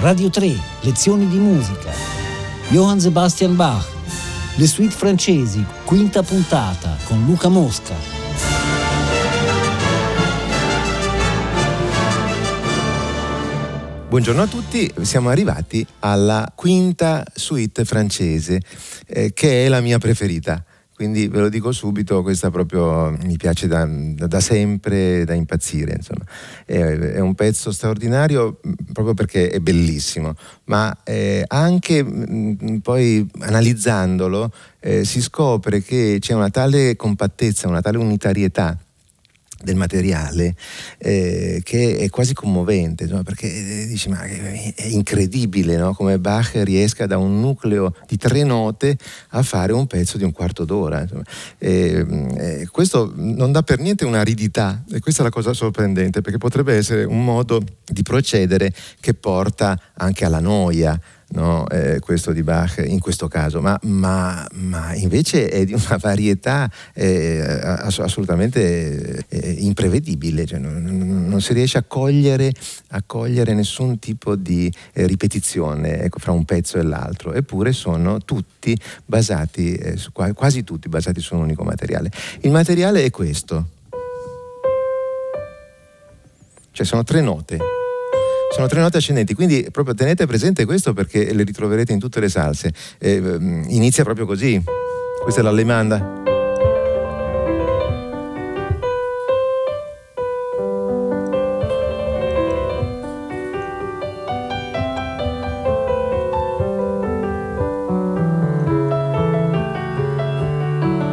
Radio 3, lezioni di musica. Johann Sebastian Bach, le suite francesi, quinta puntata con Luca Mosca. Buongiorno a tutti, siamo arrivati alla quinta suite francese, eh, che è la mia preferita. Quindi ve lo dico subito, questa proprio mi piace da, da sempre, da impazzire. È, è, un pezzo straordinario proprio perché è bellissimo, ma eh, anche mh, poi analizzandolo eh, si scopre che c'è una tale compattezza, una tale unitarietà del materiale eh, che è quasi commovente insomma, perché eh, dici ma è incredibile no? come Bach riesca da un nucleo di tre note a fare un pezzo di un quarto d'ora eh, eh, questo non dà per niente un'aridità e questa è la cosa sorprendente perché potrebbe essere un modo di procedere che porta anche alla noia no? eh, questo di Bach in questo caso, ma, ma, ma invece è di una varietà eh, assolutamente eh, imprevedibile, cioè non, non, si riesce a cogliere, a cogliere nessun tipo di eh, ripetizione ecco, fra un pezzo e l'altro, eppure sono tutti basati, eh, su, quasi tutti basati su un unico materiale. Il materiale è questo, cioè sono tre note sono tre note ascendenti, quindi proprio tenete presente questo perché le ritroverete in tutte le salse. Eh, inizia proprio così. Questa è l'allemanda.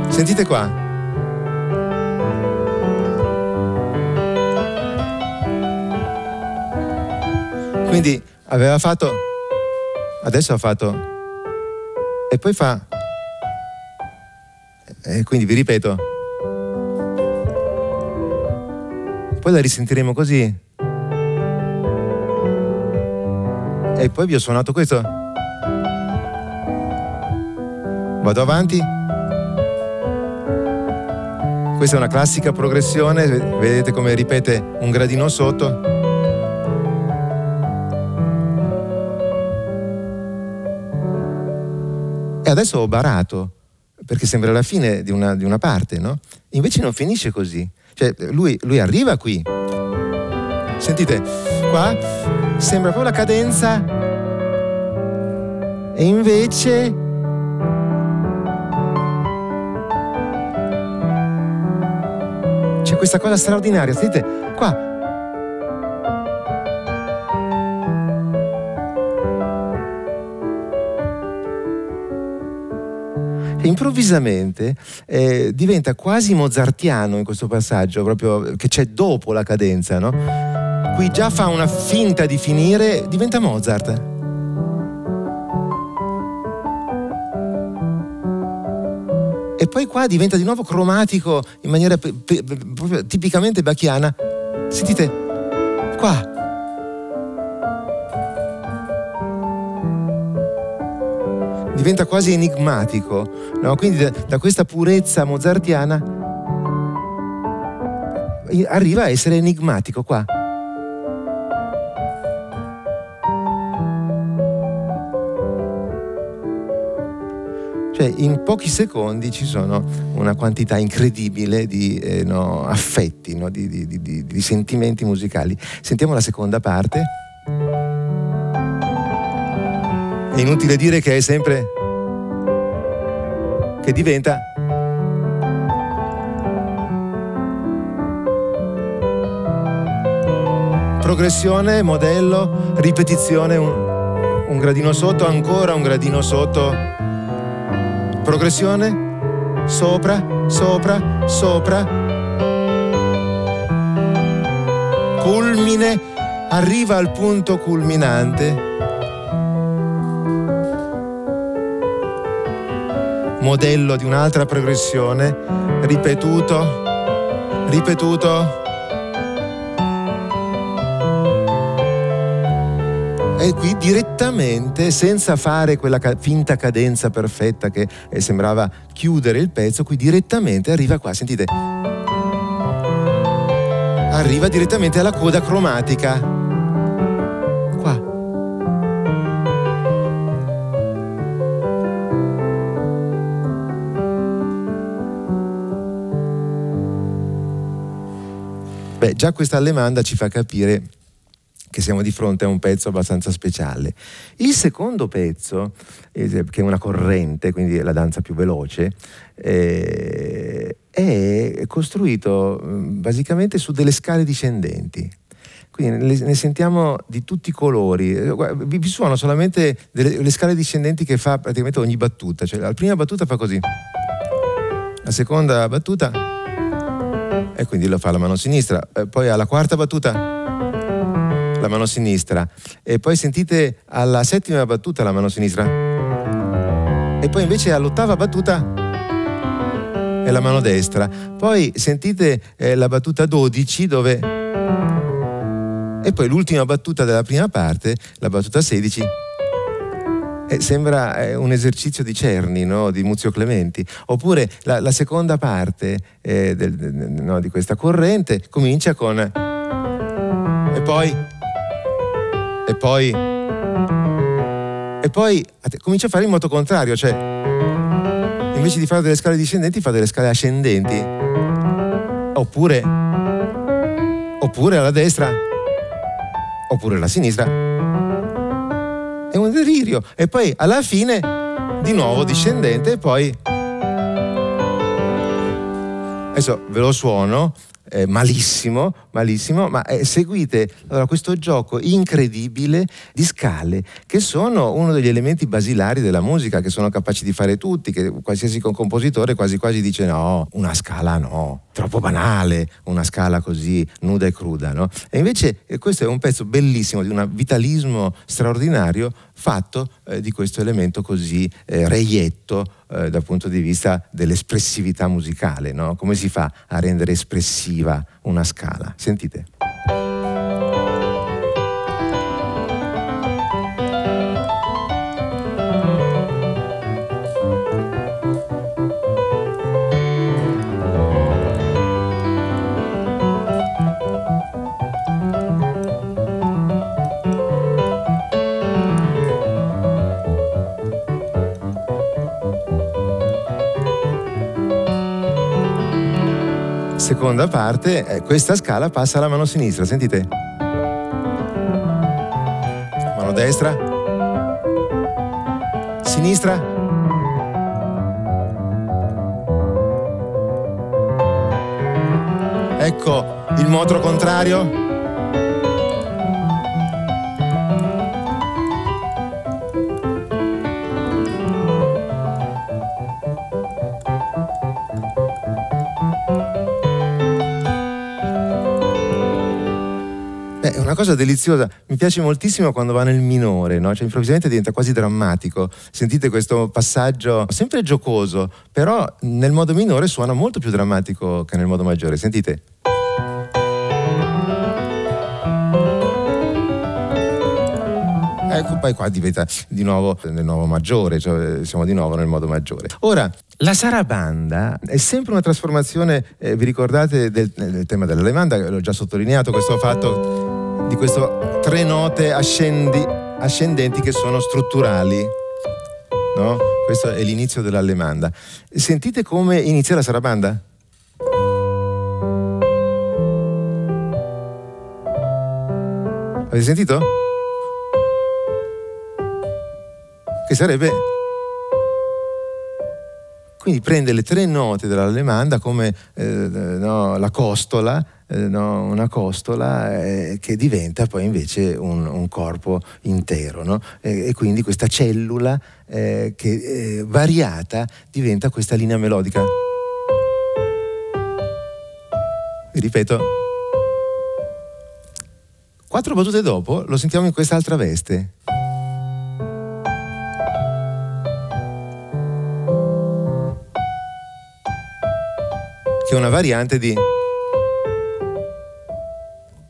Sentite qua. Quindi aveva fatto, adesso ha fatto, e poi fa, e quindi vi ripeto, poi la risentiremo così. E poi vi ho suonato questo. Vado avanti. Questa è una classica progressione, vedete come ripete un gradino sotto. E adesso ho barato, perché sembra la fine di una, di una parte, no? Invece non finisce così. Cioè, lui, lui arriva qui. Sentite, qua sembra proprio la cadenza e invece c'è questa cosa straordinaria. Sentite, qua improvvisamente eh, diventa quasi mozartiano in questo passaggio, proprio che c'è dopo la cadenza, no? Qui già fa una finta di finire, diventa Mozart. E poi qua diventa di nuovo cromatico in maniera pe- pe- proprio tipicamente bachiana. Sentite, qua diventa quasi enigmatico, no? quindi da, da questa purezza mozartiana arriva a essere enigmatico qua. Cioè, in pochi secondi ci sono una quantità incredibile di eh, no, affetti, no, di, di, di, di sentimenti musicali. Sentiamo la seconda parte. È inutile dire che è sempre che diventa progressione, modello, ripetizione, un, un, gradino sotto, ancora un gradino sotto, progressione, sopra, sopra, sopra, culmine, arriva al punto culminante modello di un'altra progressione, ripetuto, ripetuto. E qui direttamente, senza fare quella finta cadenza perfetta che eh, sembrava chiudere il pezzo, qui direttamente arriva qua, sentite. Arriva direttamente alla coda cromatica. Beh, già questa allemanda ci fa capire che siamo di fronte a un pezzo abbastanza speciale. Il secondo pezzo, eh, che è una corrente, quindi la danza più veloce, eh, è costruito mm, basicamente su delle scale discendenti. Quindi ne sentiamo di tutti i colori. Eh, vi suono solamente delle, le scale discendenti che fa praticamente ogni battuta. Cioè, la prima battuta fa così, la seconda battuta, e quindi lo fa la mano sinistra. Eh, poi alla quarta battuta, la mano sinistra. E poi sentite alla settima battuta la mano sinistra. E poi invece all'ottava battuta è la mano destra. Poi sentite eh, la battuta 12 dove e poi l'ultima battuta della prima parte, la battuta 16, eh, sembra eh, un esercizio di Cerni, no? di Muzio Clementi. Oppure la, la seconda parte eh, del, no, di questa corrente comincia con... E poi... E poi... E poi comincia a fare in modo contrario, cioè invece di fare delle scale discendenti fa delle scale ascendenti. Oppure... Oppure alla destra oppure la sinistra. Delirio. E poi alla fine di nuovo discendente e poi... Adesso ve lo suono eh, malissimo, malissimo, ma eh, seguite allora, questo gioco incredibile di scale che sono uno degli elementi basilari della musica che sono capaci di fare tutti, che qualsiasi compositore quasi quasi dice no, una scala no, troppo banale, una scala così nuda e cruda, no? E invece eh, questo è un pezzo bellissimo di un vitalismo straordinario fatto eh, di questo elemento così eh, reietto eh, dal punto di vista dell'espressività musicale, no? Come si fa a rendere espressiva una scala? Sentite. Seconda parte, eh, questa scala passa alla mano sinistra, sentite? Mano destra, sinistra. Ecco il moto contrario. Cosa deliziosa, mi piace moltissimo quando va nel minore, no? cioè improvvisamente diventa quasi drammatico. Sentite questo passaggio sempre giocoso, però nel modo minore suona molto più drammatico che nel modo maggiore. Sentite. Ecco, poi qua diventa di nuovo nel nuovo maggiore, cioè siamo di nuovo nel modo maggiore. Ora, la sarabanda è sempre una trasformazione, eh, vi ricordate del, del tema della lemanda, l'ho già sottolineato, questo fatto di queste tre note ascendi, ascendenti che sono strutturali. No? Questo è l'inizio dell'allemanda. Sentite come inizia la sarabanda? Avete sentito? Che sarebbe... Quindi prende le tre note dell'allemanda come eh, no, la costola, eh, no, una costola eh, che diventa poi invece un, un corpo intero no? e, e, quindi questa cellula eh, che eh, variata diventa questa linea melodica. Ripeto, quattro battute dopo lo sentiamo in quest'altra veste. Che è una variante di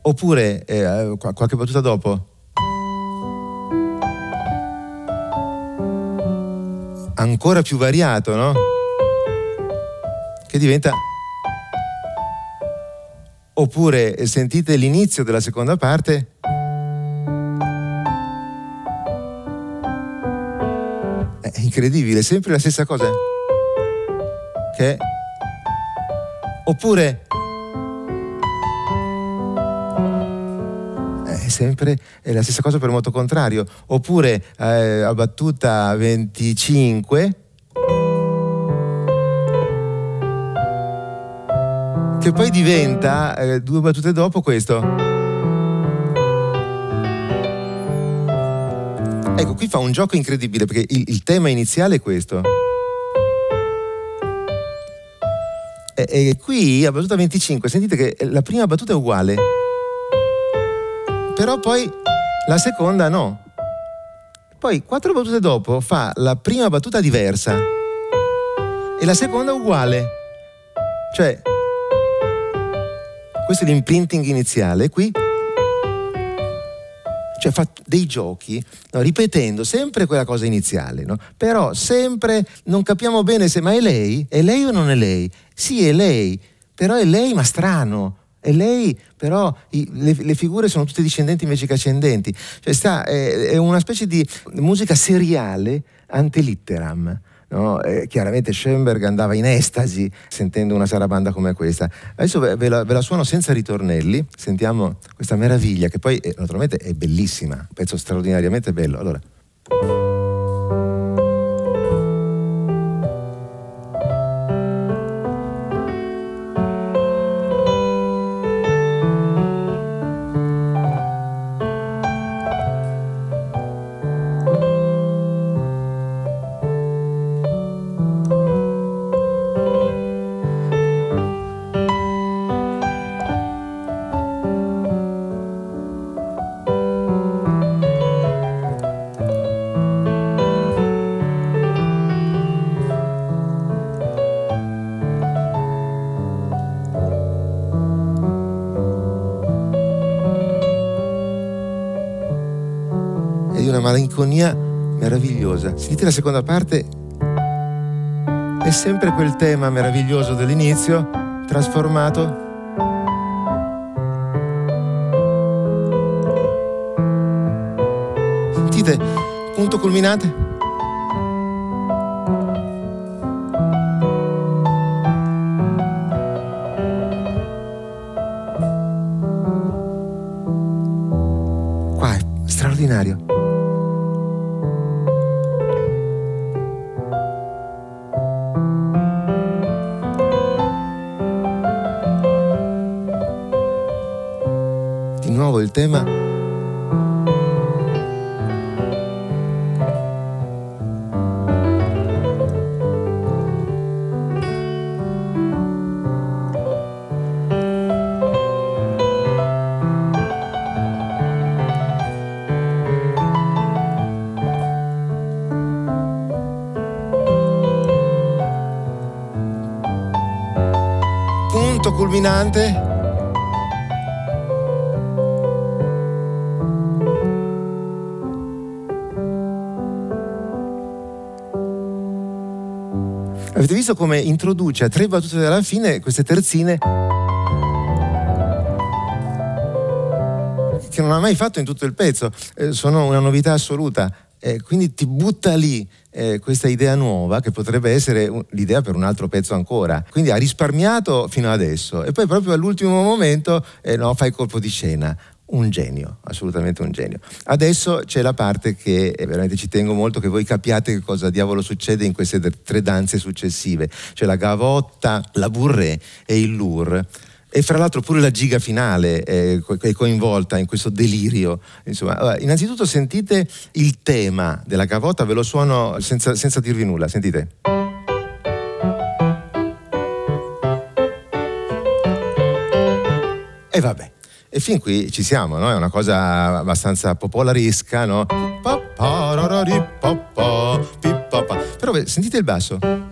Oppure, eh, qualche battuta dopo, ancora più variato, no? Che diventa... Oppure eh, sentite l'inizio della seconda parte. È incredibile, sempre la stessa cosa. Che... Oppure sempre è la stessa cosa per moto contrario. Oppure eh, a battuta 25 che poi diventa eh, due battute dopo questo. Ecco, qui fa un gioco incredibile perché il, il tema iniziale è questo. E, e, qui a battuta 25 sentite che la prima battuta è uguale, però poi la seconda no. Poi quattro battute dopo fa la prima battuta diversa e la seconda uguale. Cioè, questo è l'imprinting iniziale, qui cioè fa dei giochi no, ripetendo sempre quella cosa iniziale, no? però sempre non capiamo bene se ma è lei? È lei o non è lei? Sì, è lei, però è lei ma strano. È lei, però i, le, le, figure sono tutte discendenti invece che ascendenti. Cioè sta, è, è una specie di musica seriale antelitteram. No? Chiaramente Schoenberg andava in estasi sentendo una sarabanda come questa. Adesso ve, ve, la, ve, la, suono senza ritornelli, sentiamo questa meraviglia che poi eh, naturalmente è bellissima, un pezzo straordinariamente bello. Allora. Malinconia meravigliosa. Sentite la seconda parte? È sempre quel tema meraviglioso dell'inizio, trasformato. Sentite, punto culminante. Punto culminante? Avete visto come introduce a tre battute dalla fine queste terzine? Che non ha mai fatto in tutto il pezzo, eh, sono una novità assoluta. Eh, quindi ti butta lì eh, questa idea nuova che potrebbe essere l'idea per un altro pezzo ancora. Quindi ha risparmiato fino adesso e poi proprio all'ultimo momento eh, no, fai colpo di scena un genio, assolutamente un genio. Adesso c'è la parte che eh, veramente ci tengo molto che voi capiate che cosa diavolo succede in queste tre danze successive, cioè la gavotta, la burré e il lur. E fra l'altro pure la giga finale è coinvolta in questo delirio. Insomma, allora, innanzitutto sentite il tema della gavotta, ve lo suono senza, senza dirvi nulla, sentite. E vabbè, e fin qui ci siamo, no? È una cosa abbastanza popolaresca, no? Però sentite il basso.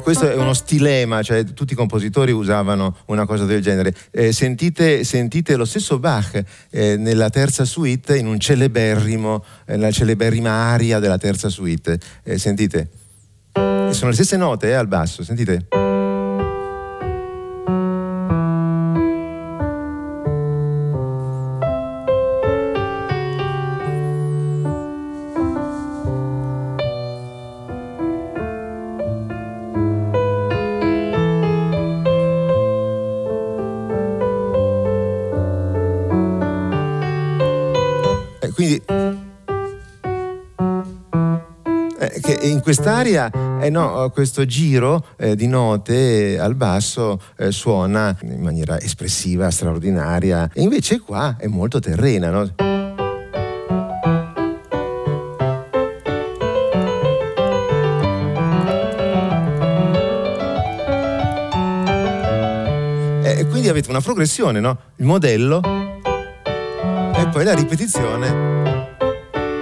Eh, questo è uno stilema, cioè tutti i compositori usavano una cosa del genere. Eh, sentite, sentite, lo stesso Bach eh, nella terza suite, in un celeberrimo, eh, nella celeberrima aria della terza suite. Eh, sentite? sono le stesse note eh, al basso, sentite? Quindi eh, che in quest'aria eh no, questo giro eh, di note al basso eh, suona in maniera espressiva, straordinaria, e invece qua è molto terrena. No? Quindi avete una progressione, no? Il modello poi la ripetizione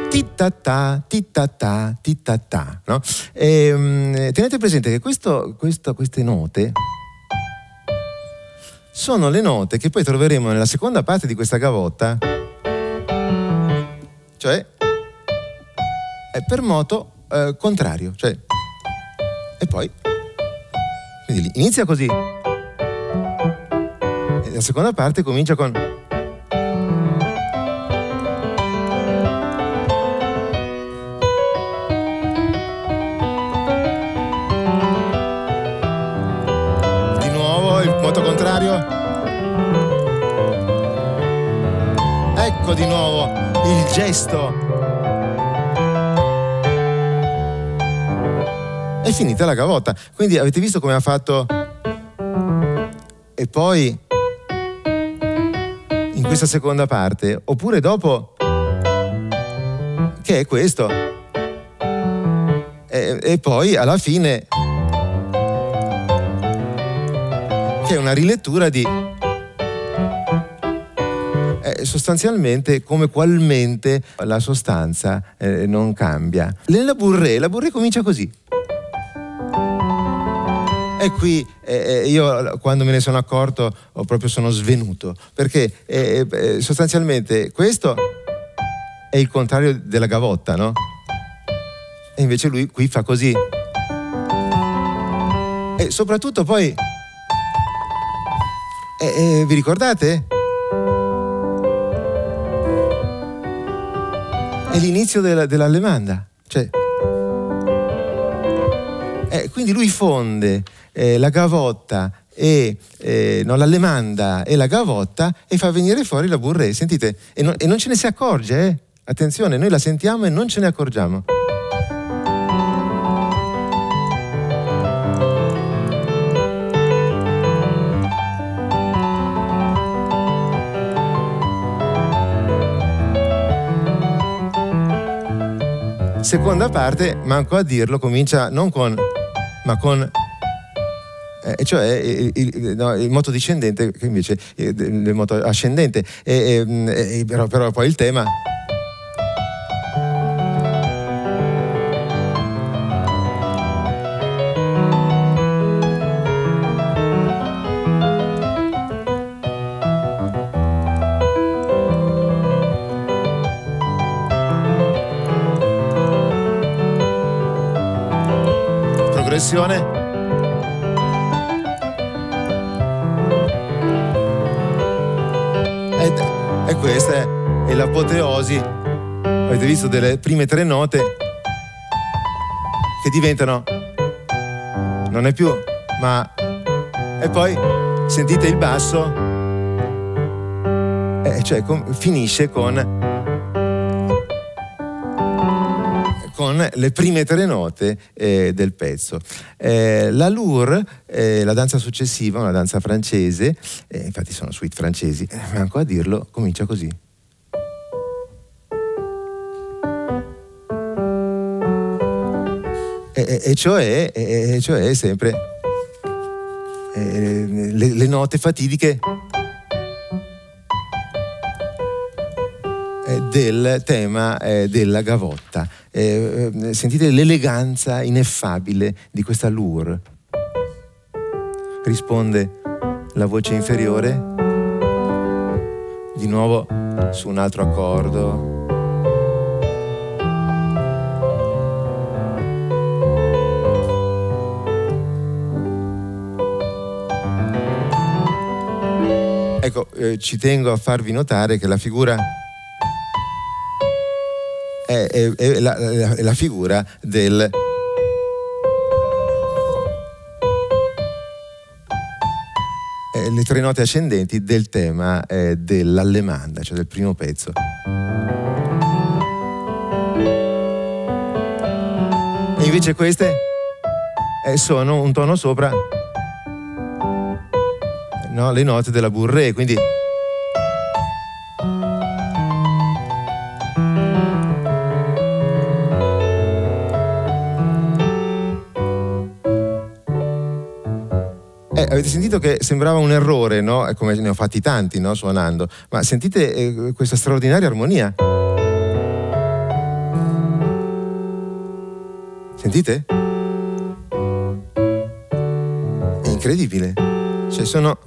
titata, titata, titata, no? E, um, tenete presente che questo, questo, queste note sono le note che poi troveremo nella seconda parte di questa gavotta, cioè è per moto eh, contrario, cioè e poi quindi inizia così. E la seconda parte comincia con di nuovo il gesto. È finita la gavotta. Quindi avete visto come ha fatto? E poi in questa seconda parte, oppure dopo, che è questo. E, e poi alla fine, che è una rilettura di sostanzialmente come qualmente la sostanza eh, non cambia. Nella burré, la burré comincia così. E qui eh, eh, io quando me ne sono accorto ho proprio sono svenuto, perché eh, eh, sostanzialmente questo è il contrario della gavotta, no? E invece lui qui fa così. E soprattutto poi... Eh, vi ricordate? È l'inizio della, dell'allemanda. Cioè, eh, quindi lui fonde eh, la gavotta e eh, no, l'allemanda e la gavotta e fa venire fuori la burré. Sentite, e, no, e non ce ne si accorge, eh? Attenzione, noi la sentiamo e non ce ne accorgiamo. Seconda parte, manco a dirlo, comincia non con, ma con eh, cioè il, il, no, il, moto discendente che invece è il moto ascendente, e, e, però, però poi il tema trasmissione. Ed, e questa è, è l'apoteosi, avete visto, delle prime tre note che diventano, non è più, ma... E poi sentite il basso, e cioè com, finisce con con le prime tre note eh, del pezzo. Eh, la Lour, eh, la danza successiva, una danza francese, eh, infatti sono suite francesi, eh, manco a dirlo, comincia così. E, cioè, e, cioè sempre eh, le, le note fatidiche del tema della gavotta. Eh, eh, sentite l'eleganza ineffabile di questa lure. Risponde la voce inferiore, di nuovo su un altro accordo. Ecco, eh, ci tengo a farvi notare che la figura è, è, è, la, è la figura del... Eh, le tre note ascendenti del tema eh, dell'allemanda, cioè del primo pezzo. E invece queste eh, sono un tono sopra no, le note della bourrée, quindi... avete sentito che sembrava un errore, no? Come ne ho fatti tanti, no? Suonando. Ma sentite eh, questa straordinaria armonia. Sentite? È incredibile. Cioè sono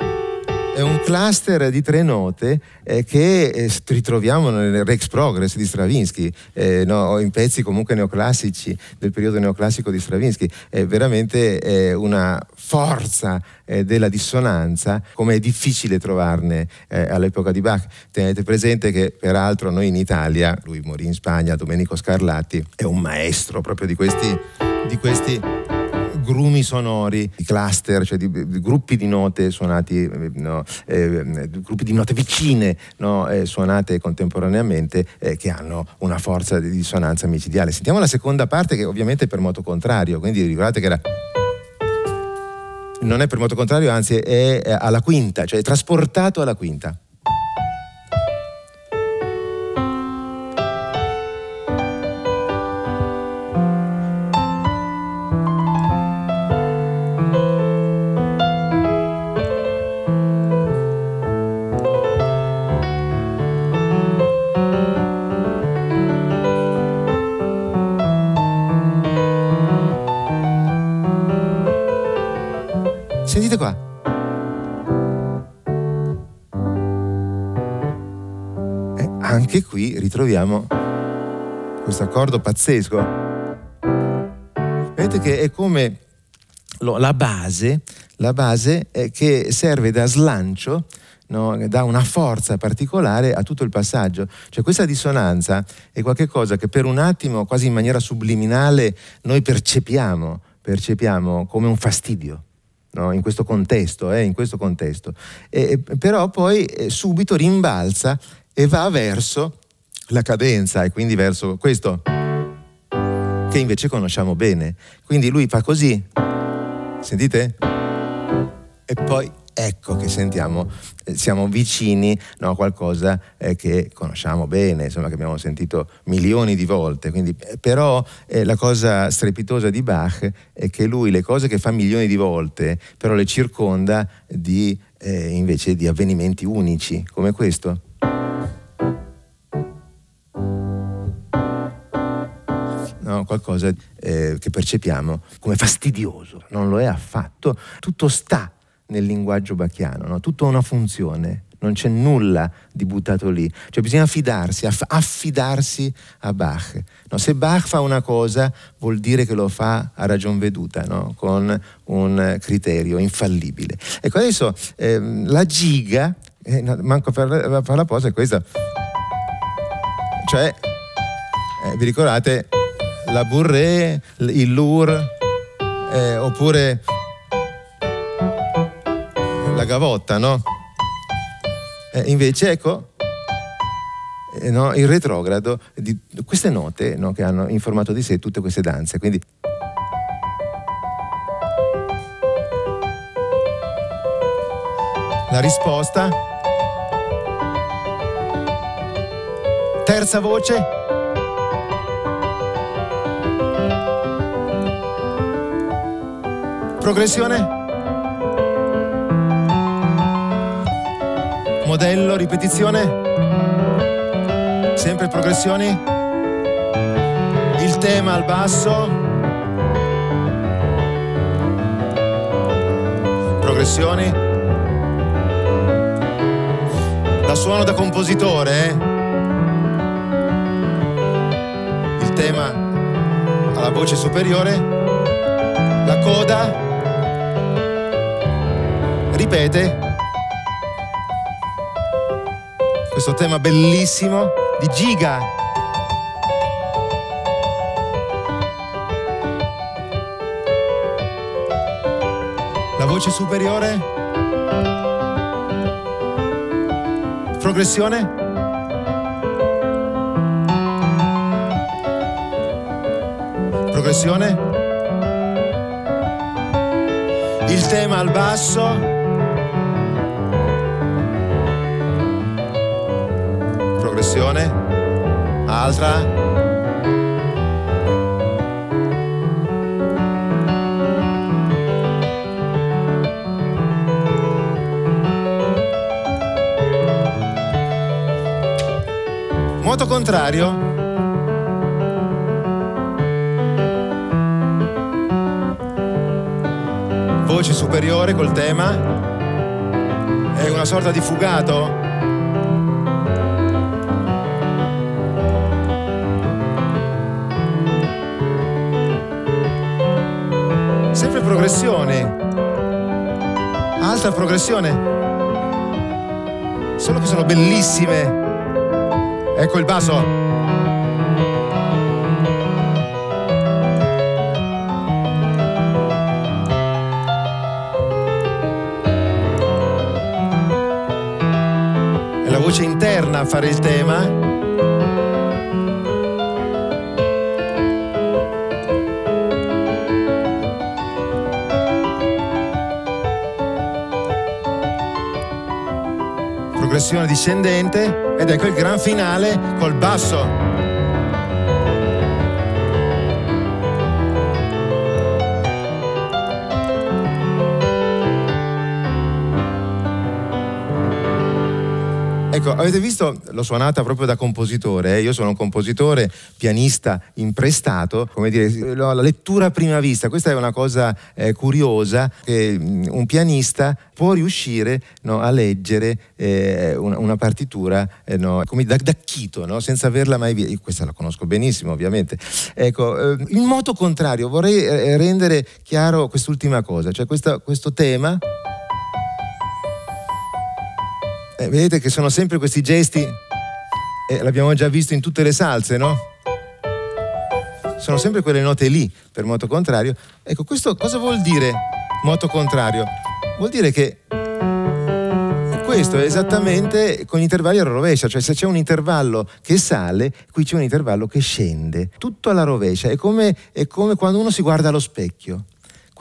è un cluster di tre note eh, che eh, ritroviamo nel Rex Progress di Stravinsky, eh, no, in pezzi comunque neoclassici del periodo neoclassico di Stravinsky. È veramente una forza eh, della dissonanza, come è difficile trovarne eh, all'epoca di Bach. Tenete presente che peraltro noi in Italia, lui morì in Spagna, Domenico Scarlatti, è un maestro proprio di questi, di questi grumi sonori, di cluster, cioè di, di gruppi di note suonati, no, eh, gruppi di note vicine no, eh, suonate contemporaneamente eh, che hanno una forza di dissonanza micidiale. Sentiamo la seconda parte che ovviamente è per moto contrario, quindi ricordate che era non è per moto contrario, anzi è alla quinta, cioè è trasportato alla quinta. Ritroviamo questo accordo pazzesco. Vedete che è come la base, la base che serve da slancio No, dà una forza particolare a tutto il passaggio. Cioè questa dissonanza è qualcosa che per un attimo, quasi in maniera subliminale, noi percepiamo, percepiamo come un fastidio. No? In questo contesto, eh, in questo contesto. E, però poi eh, subito rimbalza e va verso la cadenza e quindi verso questo che invece conosciamo bene. Quindi lui fa così, sentite? E poi ecco che sentiamo, eh, siamo vicini no, a qualcosa eh, che conosciamo bene, insomma che abbiamo sentito milioni di volte. Quindi, eh, però eh, la cosa strepitosa di Bach è che lui le cose che fa milioni di volte, però le circonda di, eh, invece di avvenimenti unici, come questo. Qualcosa eh, che percepiamo come fastidioso, non lo è affatto, tutto sta nel linguaggio bacchiano, no? tutto ha una funzione, non c'è nulla di buttato lì, cioè bisogna affidarsi, affidarsi a Bach. No? Se Bach fa una cosa vuol dire che lo fa a ragion veduta, no? con un criterio infallibile. Ecco adesso ehm, la giga, eh, manco per, per la posa è questa, cioè eh, vi ricordate la Bourrée, il Lour, eh, oppure la Gavotta, no? Eh, invece ecco eh, no, il retrogrado di queste note no, che hanno informato di sé tutte queste danze. Quindi la risposta. Terza voce. Progressione. Modello, ripetizione. Sempre progressioni. Il tema al basso. Progressioni. La suono da compositore. Eh? Il tema alla voce superiore. La coda ripete questo tema bellissimo di Giga. La voce superiore. Progressione. Progressione. il tema al basso. Progressione. Altra. Moto contrario. voce superiore col tema. È una sorta di fugato. Progressione. Alta progressione. Solo che sono bellissime. Ecco il basso. voce interna a fare il tema. Progressione discendente ed ecco il gran finale col basso Ecco, avete visto, l'ho suonata proprio da compositore, eh? io sono un compositore, pianista imprestato, come dire, la lettura a prima vista, questa è una cosa eh, curiosa, che mm, un pianista può riuscire no, a leggere eh, una, una, partitura eh, no, come da, da chito, no? senza averla mai vista. Questa la conosco benissimo, ovviamente. Ecco, eh, in modo contrario, vorrei eh, rendere chiaro quest'ultima cosa, cioè questa, questo tema eh, vedete che sono sempre questi gesti, eh, l'abbiamo già visto in tutte le salse, no? Sono sempre quelle note lì per moto contrario. Ecco, questo cosa vuol dire moto contrario? Vuol dire che questo è esattamente con intervalli alla rovescia, cioè se c'è un intervallo che sale, qui c'è un intervallo che scende, tutto alla rovescia, è come, è come quando uno si guarda allo specchio.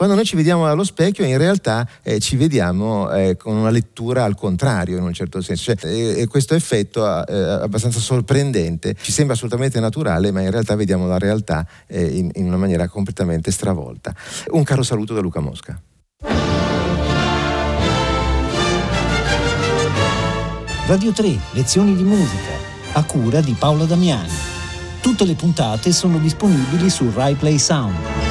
Quando noi ci vediamo allo specchio in realtà eh, ci vediamo eh, con una lettura al contrario in un certo senso. Cioè, questo effetto eh, abbastanza sorprendente, ci sembra assolutamente naturale ma in realtà vediamo la realtà eh, in, in una maniera completamente stravolta. Un caro saluto da Luca Mosca. Radio 3, lezioni di musica, a cura di Paolo Damiani. Tutte le puntate sono disponibili su RaiPlay Sound.